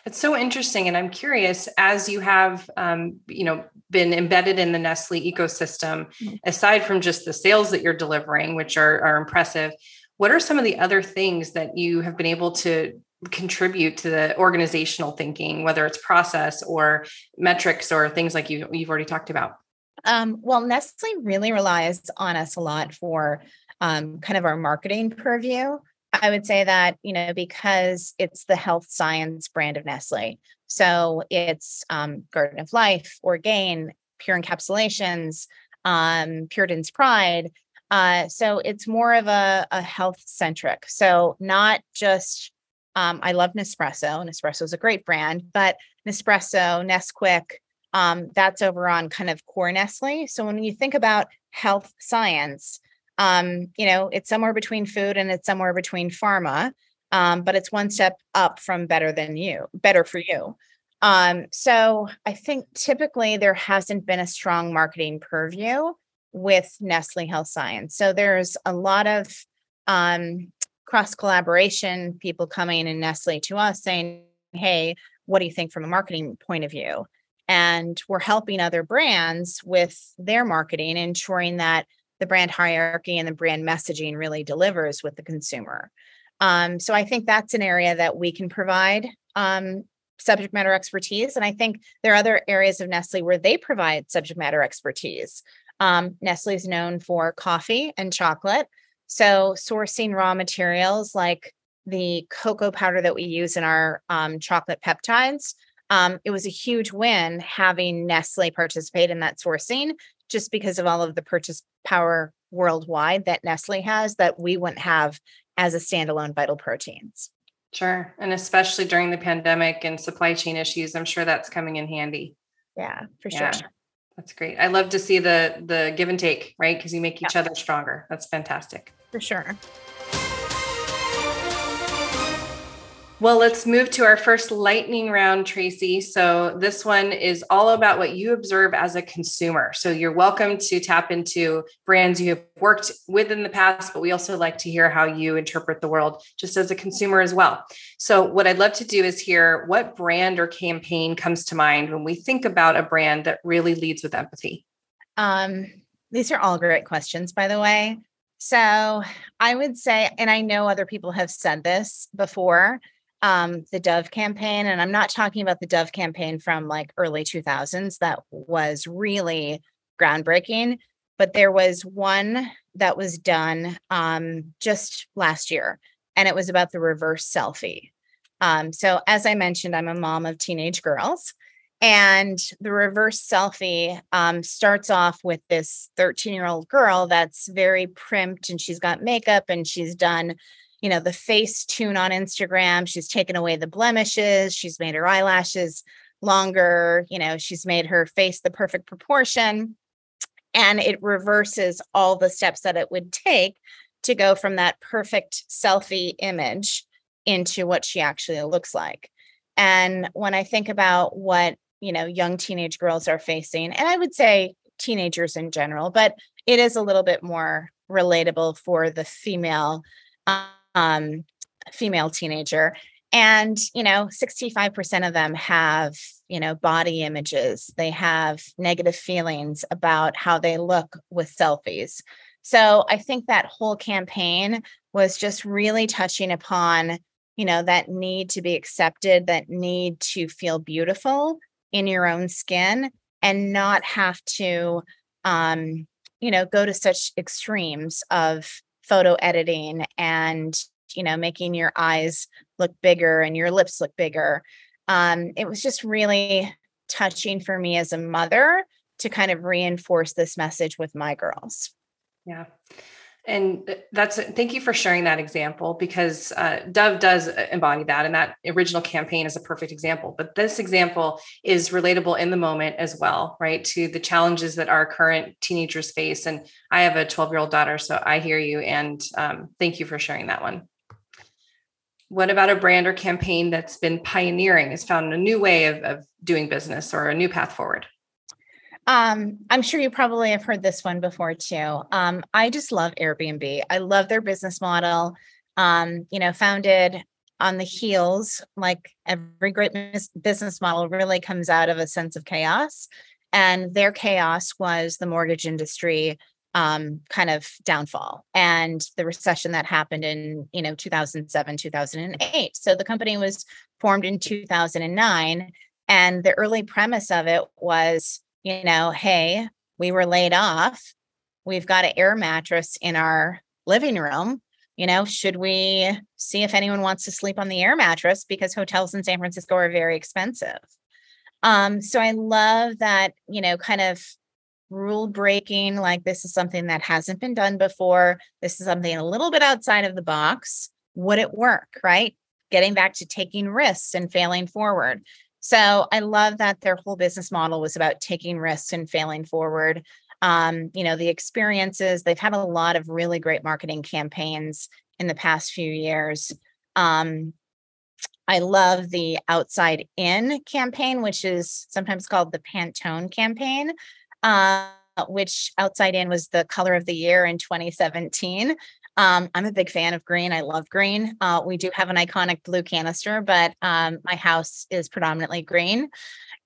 It's so interesting, and I'm curious as you have, um, you know, been embedded in the Nestle ecosystem. Mm-hmm. Aside from just the sales that you're delivering, which are, are impressive, what are some of the other things that you have been able to contribute to the organizational thinking, whether it's process or metrics or things like you, you've already talked about? Um, well, Nestle really relies on us a lot for um, kind of our marketing purview. I would say that, you know, because it's the health science brand of Nestle. So it's um, Garden of Life, Orgain, Pure Encapsulations, um, Puritan's Pride. Uh, so it's more of a, a health centric. So not just, um, I love Nespresso. Nespresso is a great brand, but Nespresso, Nesquik, um, that's over on kind of core Nestle. So when you think about health science, um, you know, it's somewhere between food and it's somewhere between pharma, um, but it's one step up from better than you, better for you. Um, so I think typically there hasn't been a strong marketing purview with Nestle Health Science. So there's a lot of um, cross collaboration, people coming in Nestle to us saying, hey, what do you think from a marketing point of view? And we're helping other brands with their marketing, ensuring that the brand hierarchy and the brand messaging really delivers with the consumer. Um, so I think that's an area that we can provide um, subject matter expertise. And I think there are other areas of Nestle where they provide subject matter expertise. Um, Nestle is known for coffee and chocolate. So, sourcing raw materials like the cocoa powder that we use in our um, chocolate peptides, um, it was a huge win having Nestle participate in that sourcing just because of all of the purchase power worldwide that Nestle has that we wouldn't have as a standalone vital proteins. Sure. And especially during the pandemic and supply chain issues, I'm sure that's coming in handy. Yeah, for yeah. That's great. I love to see the the give and take, right? Because you make each yeah. other stronger. That's fantastic. For sure. Well, let's move to our first lightning round, Tracey. So, this one is all about what you observe as a consumer. So, you're welcome to tap into brands you have worked with in the past, but we also like to hear how you interpret the world just as a consumer as well. So, what I'd love to do is hear what brand or campaign comes to mind when we think about a brand that really leads with empathy. Um, these are all great questions, by the way. So, I would say, and I know other people have said this before um, the Dove campaign, and I'm not talking about the Dove campaign from like early 2000s that was really groundbreaking, but there was one that was done um, just last year, and it was about the reverse selfie. Um, so, as I mentioned, I'm a mom of teenage girls. And the reverse selfie um, starts off with this 13 year old girl that's very primped and she's got makeup and she's done you know, the face tune on Instagram. She's taken away the blemishes. She's made her eyelashes longer. You know, she's made her face the perfect proportion. And it reverses all the steps that it would take to go from that perfect selfie image into what she actually looks like. And when I think about what, you know, young teenage girls are facing, and I would say teenagers in general, but it is a little bit more relatable for the female um, um, female teenager. And, you know, 65% of them have, you know, body images. They have negative feelings about how they look with selfies. So I think that whole campaign was just really touching upon, you know, that need to be accepted, that need to feel beautiful in your own skin and not have to, um, you know, go to such extremes of photo editing and you know making your eyes look bigger and your lips look bigger um, it was just really touching for me as a mother to kind of reinforce this message with my girls. Yeah and that's thank you for sharing that example because uh, dove does embody that and that original campaign is a perfect example. But this example is relatable in the moment as well right to the challenges that our current teenagers face. And i have a 12 year old daughter so i hear you and um, thank you for sharing that one. What about a brand or campaign that's been pioneering has found a new way of, of doing business or a new path forward um, I'm sure you probably have heard this one before too. Um, I just love Airbnb. I love their business model. Um, you know, founded on the heels, like every great business model really comes out of a sense of chaos. And their chaos was the mortgage industry um, kind of downfall and the recession that happened in you know 2007 2008 so the company was formed in 2009 and the early premise of it was you know, hey, we were laid off. We've got an air mattress in our living room. You know, should we see if anyone wants to sleep on the air mattress because hotels in San Francisco are very expensive? Um, so I love that, you know, kind of rule breaking, like this is something that hasn't been done before. This is something a little bit outside of the box. Would it work? Right. Getting back to taking risks and failing forward. So I love that their whole business model was about taking risks and failing forward. Um, you know, the experiences, they've had a lot of really great marketing campaigns in the past few years. Um, I love the outside in campaign, which is sometimes called the Pantone campaign. Uh, which outside in was the color of the year in 2017. Um, I'm a big fan of green. I love green. Uh, we do have an iconic blue canister, but um, my house is predominantly green.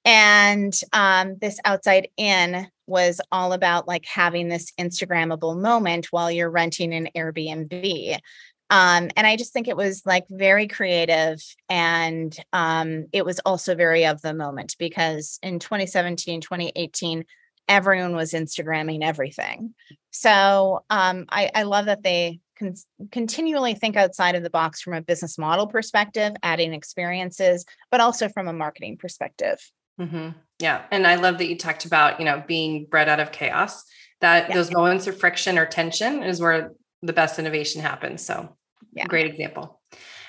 And um, this outside in was all about like having this Instagrammable moment while you're renting an Airbnb. Um, and I just think it was like very creative and um, it was also very of the moment because in 2017, 2018, everyone was Instagramming everything. So um, I, I, love that they con- continually think outside of the box from a business model perspective, adding experiences, but also from a marketing perspective. Mm-hmm. Yeah, and I love that you talked about you know being bred out of chaos. That yeah. those moments of friction or tension is where the best innovation happens. So, yeah. great example.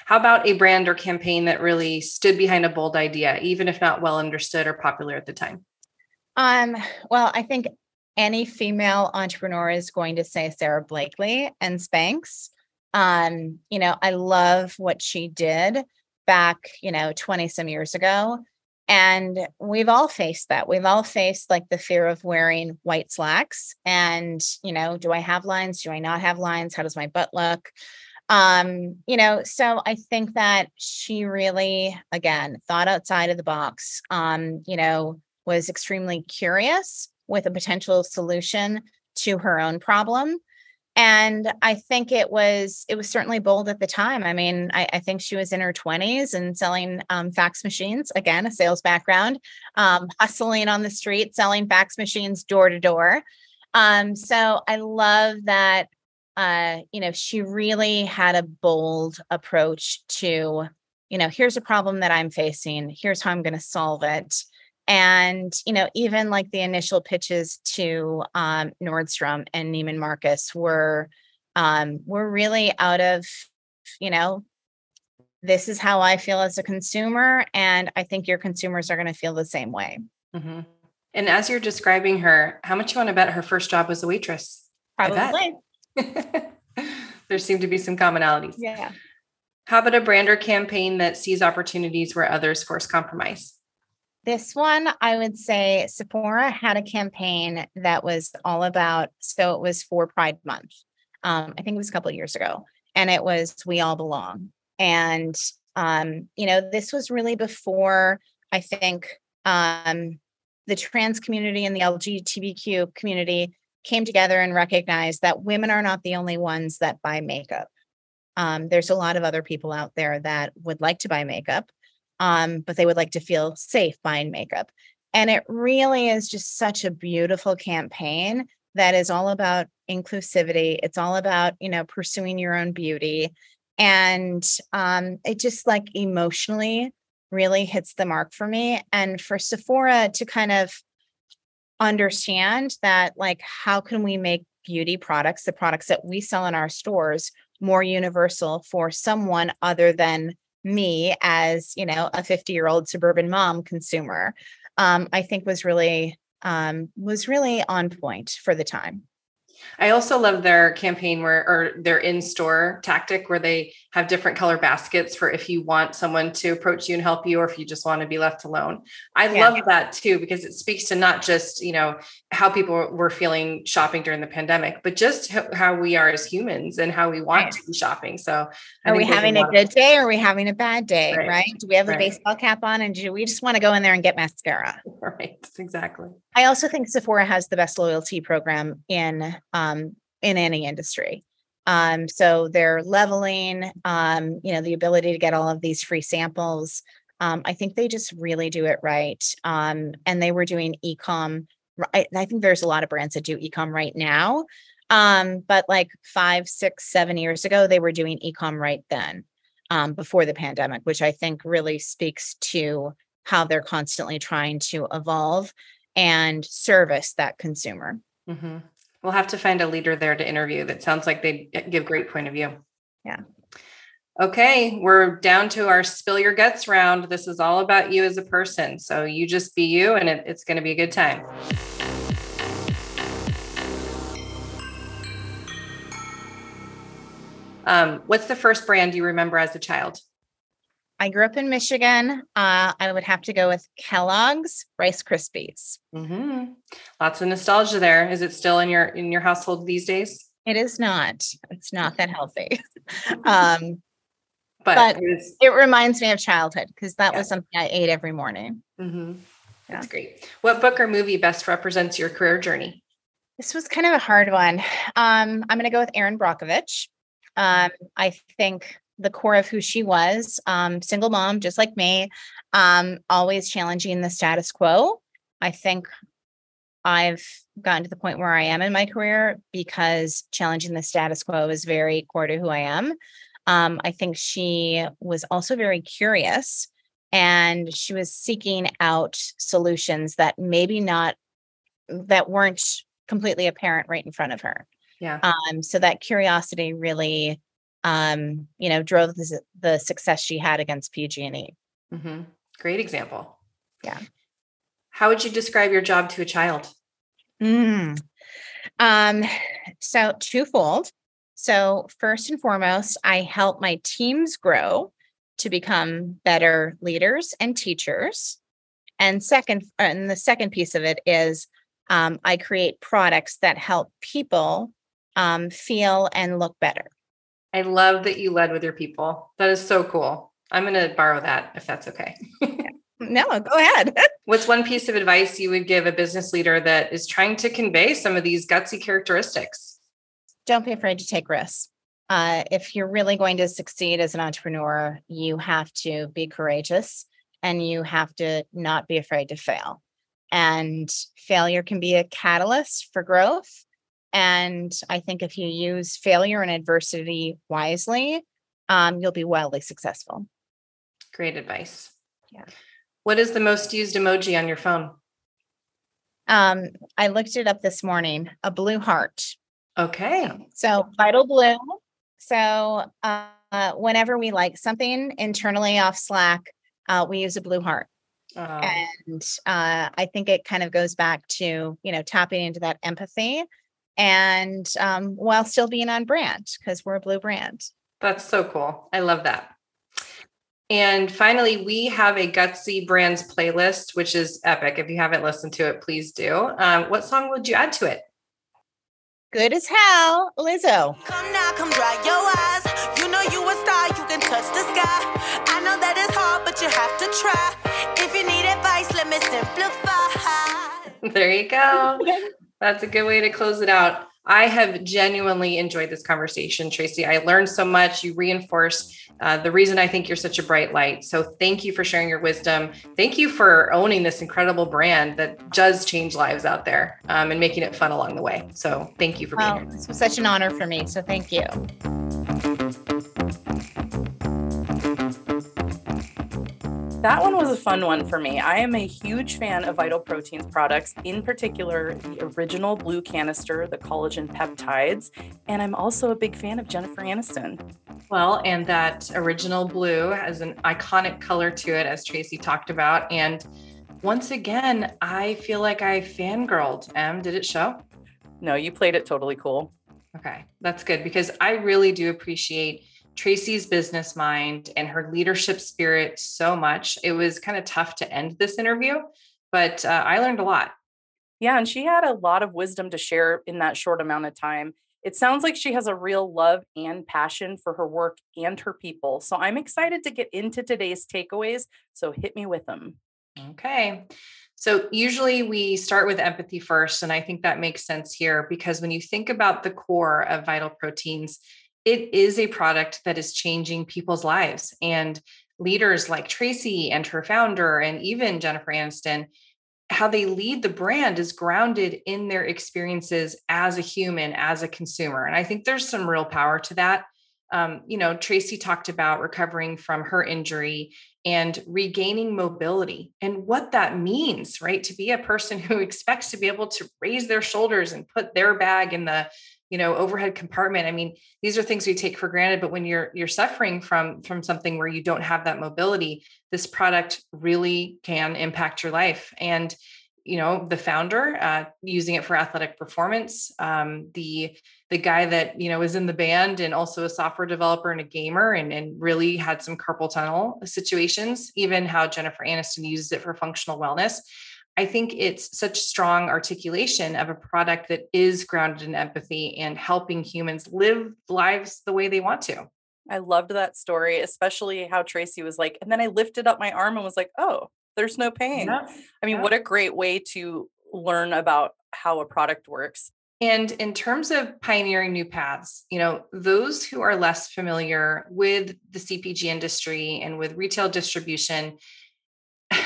How about a brand or campaign that really stood behind a bold idea, even if not well understood or popular at the time? Um, well, I think any female entrepreneur is going to say Sara Blakely and Spanx. Um, you know, I love what she did back, you know, 20 some years ago. And we've all faced that. We've all faced like the fear of wearing white slacks. And, you know, do I have lines? Do I not have lines? How does my butt look? Um, you know, so I think that she really, again, thought outside of the box. Um, you know, was extremely curious with a potential solution to her own problem and I think it was it was certainly bold at the time. I mean, I, I think she was in her 20s and selling um, fax machines. Again, a sales background, um, hustling on the street, selling fax machines door to door. Um, so I love that. Uh, you know, she really had a bold approach to, you know, here's a problem that I'm facing. Here's how I'm going to solve it and you know even like the initial pitches to um, nordstrom and neiman marcus were um, were really out of you know this is how i feel as a consumer and i think your consumers are going to feel the same way. Mm-hmm. and as you're describing her how much you want to bet her first job was a waitress? Probably. There seem to be some commonalities. Yeah. How about a brand or campaign that sees opportunities where others force compromise this one, I would say Sephora had a campaign that was all about, so it was for Pride Month. Um, I think it was a couple of years ago, and it was We All Belong. And, um, you know, this was really before I think um, the trans community and the LGBTQ community came together and recognized that women are not the only ones that buy makeup. Um, there's a lot of other people out there that would like to buy makeup um, but they would like to feel safe buying makeup. And it really is just such a beautiful campaign that is all about inclusivity. It's all about, you know, pursuing your own beauty. And um, it just like emotionally really hits the mark for me. And for Sephora to kind of understand that, like, how can we make beauty products, the products that we sell in our stores, more universal for someone other than me as you know a 50 year old suburban mom consumer um, i think was really um, was really on point for the time I also love their campaign where, or their in store tactic where they have different color baskets for if you want someone to approach you and help you, or if you just want to be left alone. I yeah. love that too, because it speaks to not just, you know, how people were feeling shopping during the pandemic, but just how we are as humans and how we want right. to be shopping. So, are we having a, a good day or are we having a bad day? Right. right? Do we have a right. baseball cap on and do we just want to go in there and get mascara? Right. Exactly. I also think Sephora has the best loyalty program in um, in any industry. Um, so they're leveling, um, you know, the ability to get all of these free samples. Um, I think they just really do it right. Um, and they were doing ecom. I, I think there's a lot of brands that do ecom right now. Um, but like five, six, seven years ago, they were doing ecom right then, before the pandemic, which I think really speaks to how they're constantly trying to evolve and service that consumer. Mm-hmm. We'll have to find a leader there to interview. That sounds like they give great point of view. Yeah. Okay, we're down to our spill your guts round. This is all about you as a person. So you just be you, and it, it's going to be a good time. Um, what's the first brand you remember as a child? I grew up in Michigan. Uh, I would have to go with Kellogg's Rice Krispies. Mm-hmm. Lots of nostalgia there. Is it still in your in your household these days? It is not. It's not that healthy. um, but, but it, reminds me of childhood because that yeah. was something I ate every morning. Mm-hmm. That's yeah. great. What book or movie best represents your career journey? This was kind of a hard one. Um, I'm going to go with Erin Brockovich. Um, I think the core of who she was um, single mom just like me um, always challenging the status quo. I think i've gotten to the point where i am in my career because challenging the status quo is very core to who i am. Um, i think she was also very curious and she was seeking out solutions that maybe not that weren't completely apparent right in front of her. Yeah. Um so that curiosity really um, you know, drove the, the success she had against PG&E. Mm-hmm. Great example. Yeah. How would you describe your job to a child? Mm. Um, so twofold. So first and foremost, I help my teams grow to become better leaders and teachers. And second, and the second piece of it is um, I create products that help people um, feel and look better. I love that you led with your people. That is so cool. I'm going to borrow that if that's okay. no, go ahead. What's one piece of advice you would give a business leader that is trying to convey some of these gutsy characteristics? don't be afraid to take risks. Uh, if you're really going to succeed as an entrepreneur, you have to be courageous and you have to not be afraid to fail. And failure can be a catalyst for growth. And I think if you use failure and adversity wisely, um, you'll be wildly successful. Great advice. Yeah. What is the most used emoji on your phone? Um, I looked it up this morning, a blue heart. Okay. So vital blue. So uh, whenever we like something internally off Slack, uh, we use a blue heart. Oh, And uh, I think it kind of goes back to, you know, tapping into that empathy and um, while still being on brand because we're a blue brand. that's so cool. I love that. And finally, we have a Gutsy Brands playlist, which is epic. If you haven't listened to it, please do. Um, what song would you add to it? Good as hell, Lizzo. Come now, come dry your eyes. You know you a star, you can touch the sky. I know that it's hard, but you have to try. If you need advice, let me simplify. There you go. That's a good way to close it out. I have genuinely enjoyed this conversation, Tracey. I learned so much. You reinforced uh, the reason I think you're such a bright light. So thank you for sharing your wisdom. Thank you for owning this incredible brand that does change lives out there um, and making it fun along the way. So thank you for being Well, here. this was such an honor for me. So thank you. That one was a fun one for me. I am a huge fan of Vital Proteins products, in particular the original blue canister, the collagen peptides, and I'm also a big fan of Jennifer Aniston. Well, and that original blue has an iconic color to it, as Tracey talked about. And once again, I feel like I fangirled. Em, did it show? No, you played it totally cool. Okay, that's good because I really do appreciate Tracey's business mind and her leadership spirit so much. It was kind of tough to end this interview, but uh, I learned a lot. Yeah, and she had a lot of wisdom to share in that short amount of time. It sounds like she has a real love and passion for her work and her people. So I'm excited to get into today's takeaways. So hit me with them. Okay. So usually we start with empathy first. And I think that makes sense here because when you think about the core of Vital Proteins, it is a product that is changing people's lives. And leaders like Tracey and her founder, and even Jennifer Aniston, how they lead the brand is grounded in their experiences as a human, as a consumer. And I think there's some real power to that. Um, you know, Tracey talked about recovering from her injury and regaining mobility and what that means, right? To be a person who expects to be able to raise their shoulders and put their bag in the you know overhead compartment. I mean these are things we take for granted but when you're you're suffering from from something where you don't have that mobility this product really can impact your life. And you know the founder uh, using it for athletic performance um, the the guy that you know is in the band and also a software developer and a gamer and, and really had some carpal tunnel situations even how jennifer aniston uses it for functional wellness I think it's such strong articulation of a product that is grounded in empathy and helping humans live lives the way they want to. I loved that story, especially how Tracey was like, and then I lifted up my arm and was like, oh, there's no pain. Yeah. I mean, Yeah. what a great way to learn about how a product works. And in terms of pioneering new paths, you know, those who are less familiar with the CPG industry and with retail distribution,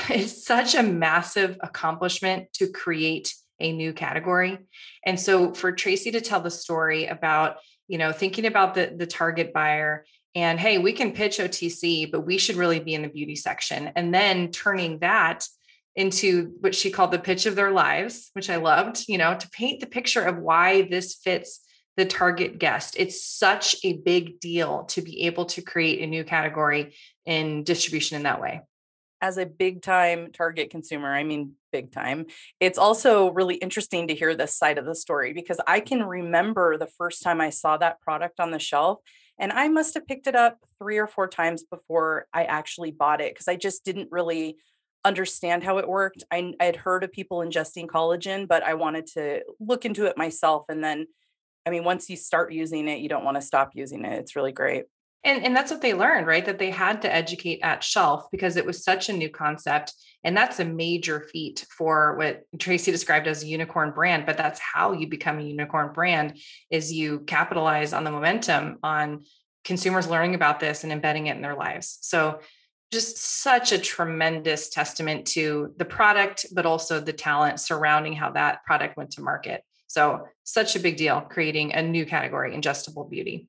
it's such a massive accomplishment to create a new category. And so for Tracey to tell the story about, you know, thinking about the the target buyer and hey, we can pitch OTC, but we should really be in the beauty section. And then turning that into what she called the pitch of their lives, which I loved, you know, to paint the picture of why this fits the target guest. It's such a big deal to be able to create a new category in distribution in that way. As a big time target consumer, I mean, big time, it's also really interesting to hear this side of the story because I can remember the first time I saw that product on the shelf. And I must have picked it up three or four times before I actually bought it because I just didn't really understand how it worked. I had heard of people ingesting collagen, but I wanted to look into it myself. And then, I mean, once you start using it, you don't want to stop using it. It's really great. And, and that's what they learned, right? That they had to educate at shelf because it was such a new concept. And that's a major feat for what Tracey described as a unicorn brand. But that's how you become a unicorn brand is you capitalize on the momentum on consumers learning about this and embedding it in their lives. So just such a tremendous testament to the product, but also the talent surrounding how that product went to market. So, such a big deal creating a new category, ingestible beauty.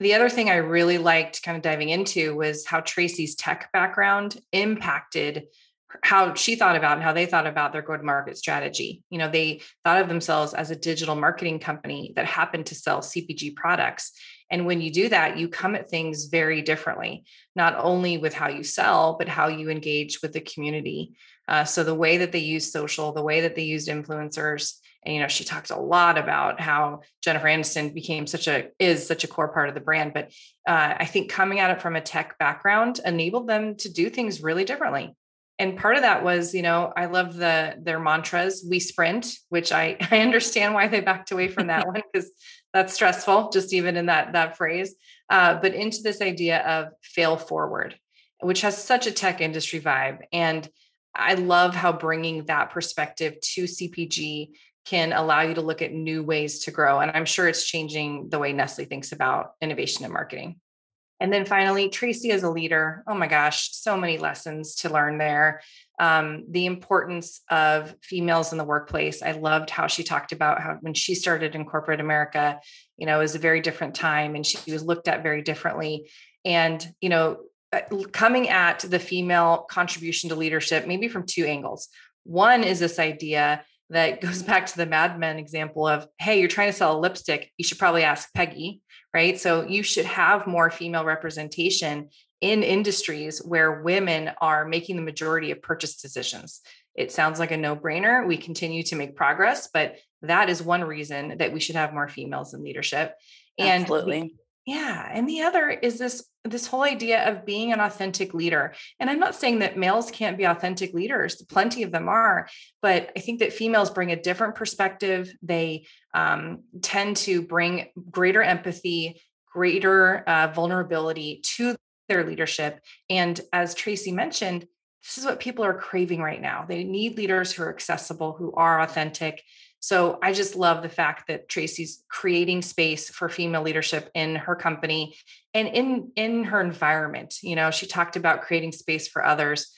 The other thing I really liked kind of diving into was how Tracey's tech background impacted how she thought about and how they thought about their go to market strategy. You know, they thought of themselves as a digital marketing company that happened to sell CPG products. And when you do that, you come at things very differently, not only with how you sell, but how you engage with the community. Uh, so the way that they use social, the way that they used influencers, and you know, she talked a lot about how Jennifer Aniston became such a is such a core part of the brand. But uh, I think coming at it from a tech background enabled them to do things really differently and part of that was you know i love the their mantras we sprint which i i understand why they backed away from that one because that's stressful just even in that that phrase uh, but into this idea of fail forward which has such a tech industry vibe and i love how bringing that perspective to cpg can allow you to look at new ways to grow and i'm sure it's changing the way nestle thinks about innovation and marketing and then finally, Tracey as a leader. Oh my gosh, so many lessons to learn there. Um, the importance of females in the workplace. I loved how she talked about how when she started in corporate America, you know, it was a very different time and she was looked at very differently. And, you know, uh, coming at the female contribution to leadership, maybe from two angles. One is this idea that goes back to the Mad Men example of, hey, you're trying to sell a lipstick. You should probably ask Peggy right? So you should have more female representation in industries where women are making the majority of purchase decisions. It sounds like a no brainer. We continue to make progress, but that is one reason that we should have more females in leadership. And Absolutely. Yeah. And the other is this this whole idea of being an authentic leader. And I'm not saying that males can't be authentic leaders, plenty of them are, but I think that females bring a different perspective. They um, tend to bring greater empathy, greater uh, vulnerability to their leadership. And as Tracey mentioned, this is what people are craving right now. They need leaders who are accessible, who are authentic, so I just love the fact that Tracey's creating space for female leadership in her company and in in her environment. You know, she talked about creating space for others.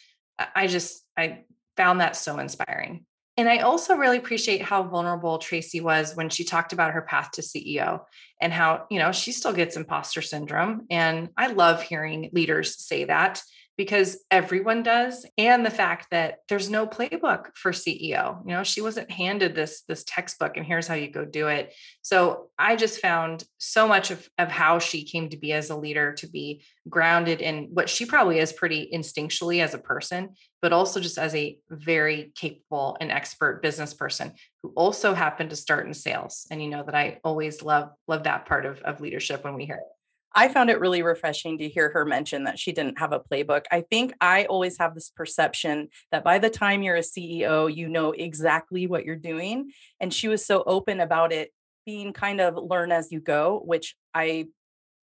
I just I found that so inspiring. And I also really appreciate how vulnerable Tracey was when she talked about her path to CEO and how, you know, she still gets imposter syndrome. And I love hearing leaders say that because everyone does and the fact that there's no playbook for ceo you know she wasn't handed this this textbook and here's how you go do it. So i just found so much of, of how she came to be as a leader to be grounded in what she probably is pretty instinctually as a person but also just as a very capable and expert business person who also happened to start in sales. And you know that i always love love that part of, of leadership when we hear it I found it really refreshing to hear her mention that she didn't have a playbook. I think I always have this perception that by the time you're a CEO, you know exactly what you're doing. And she was so open about it being kind of learn as you go, which I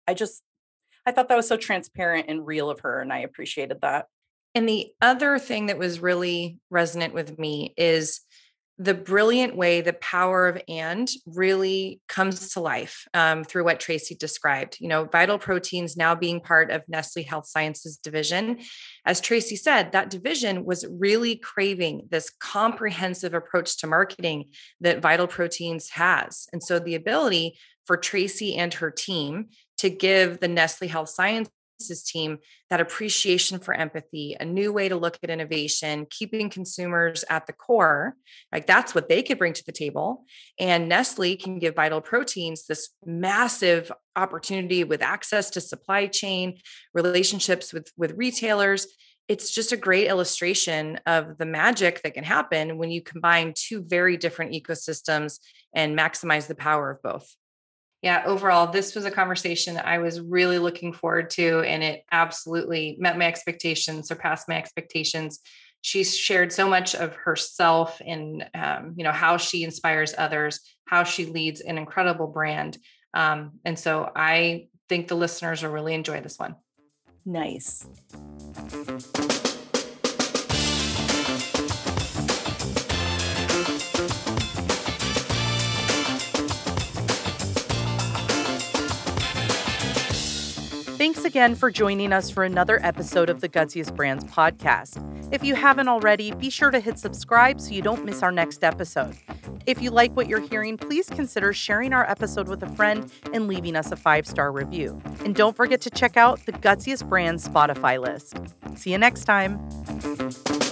I just I thought that was so transparent and real of her and I appreciated that. And the other thing that was really resonant with me is the brilliant way the power of and really comes to life um, through what Tracey described. You know, vital proteins now being part of Nestle Health Sciences division. As Tracey said, that division was really craving this comprehensive approach to marketing that vital proteins has. And so the ability for Tracey and her team to give the Nestle Health Sciences team that appreciation for empathy, a new way to look at innovation, keeping consumers at the core. Like that's what they could bring to the table. And Nestle can give Vital Proteins this massive opportunity with access to supply chain, relationships with, with retailers. It's just a great illustration of the magic that can happen when you combine two very different ecosystems and maximize the power of both yeah, overall, this was a conversation I was really looking forward to, and it absolutely met my expectations, surpassed my expectations. She shared so much of herself and um, you know how she inspires others, how she leads an incredible brand. Um, and so I think the listeners will really enjoy this one. Nice. Again for joining us for another episode of the Gutsiest Brands podcast. If you haven't already, be sure to hit subscribe so you don't miss our next episode. If you like what you're hearing, please consider sharing our episode with a friend and leaving us a five star review. And don't forget to check out the Gutsiest Brands Spotify list. See you next time.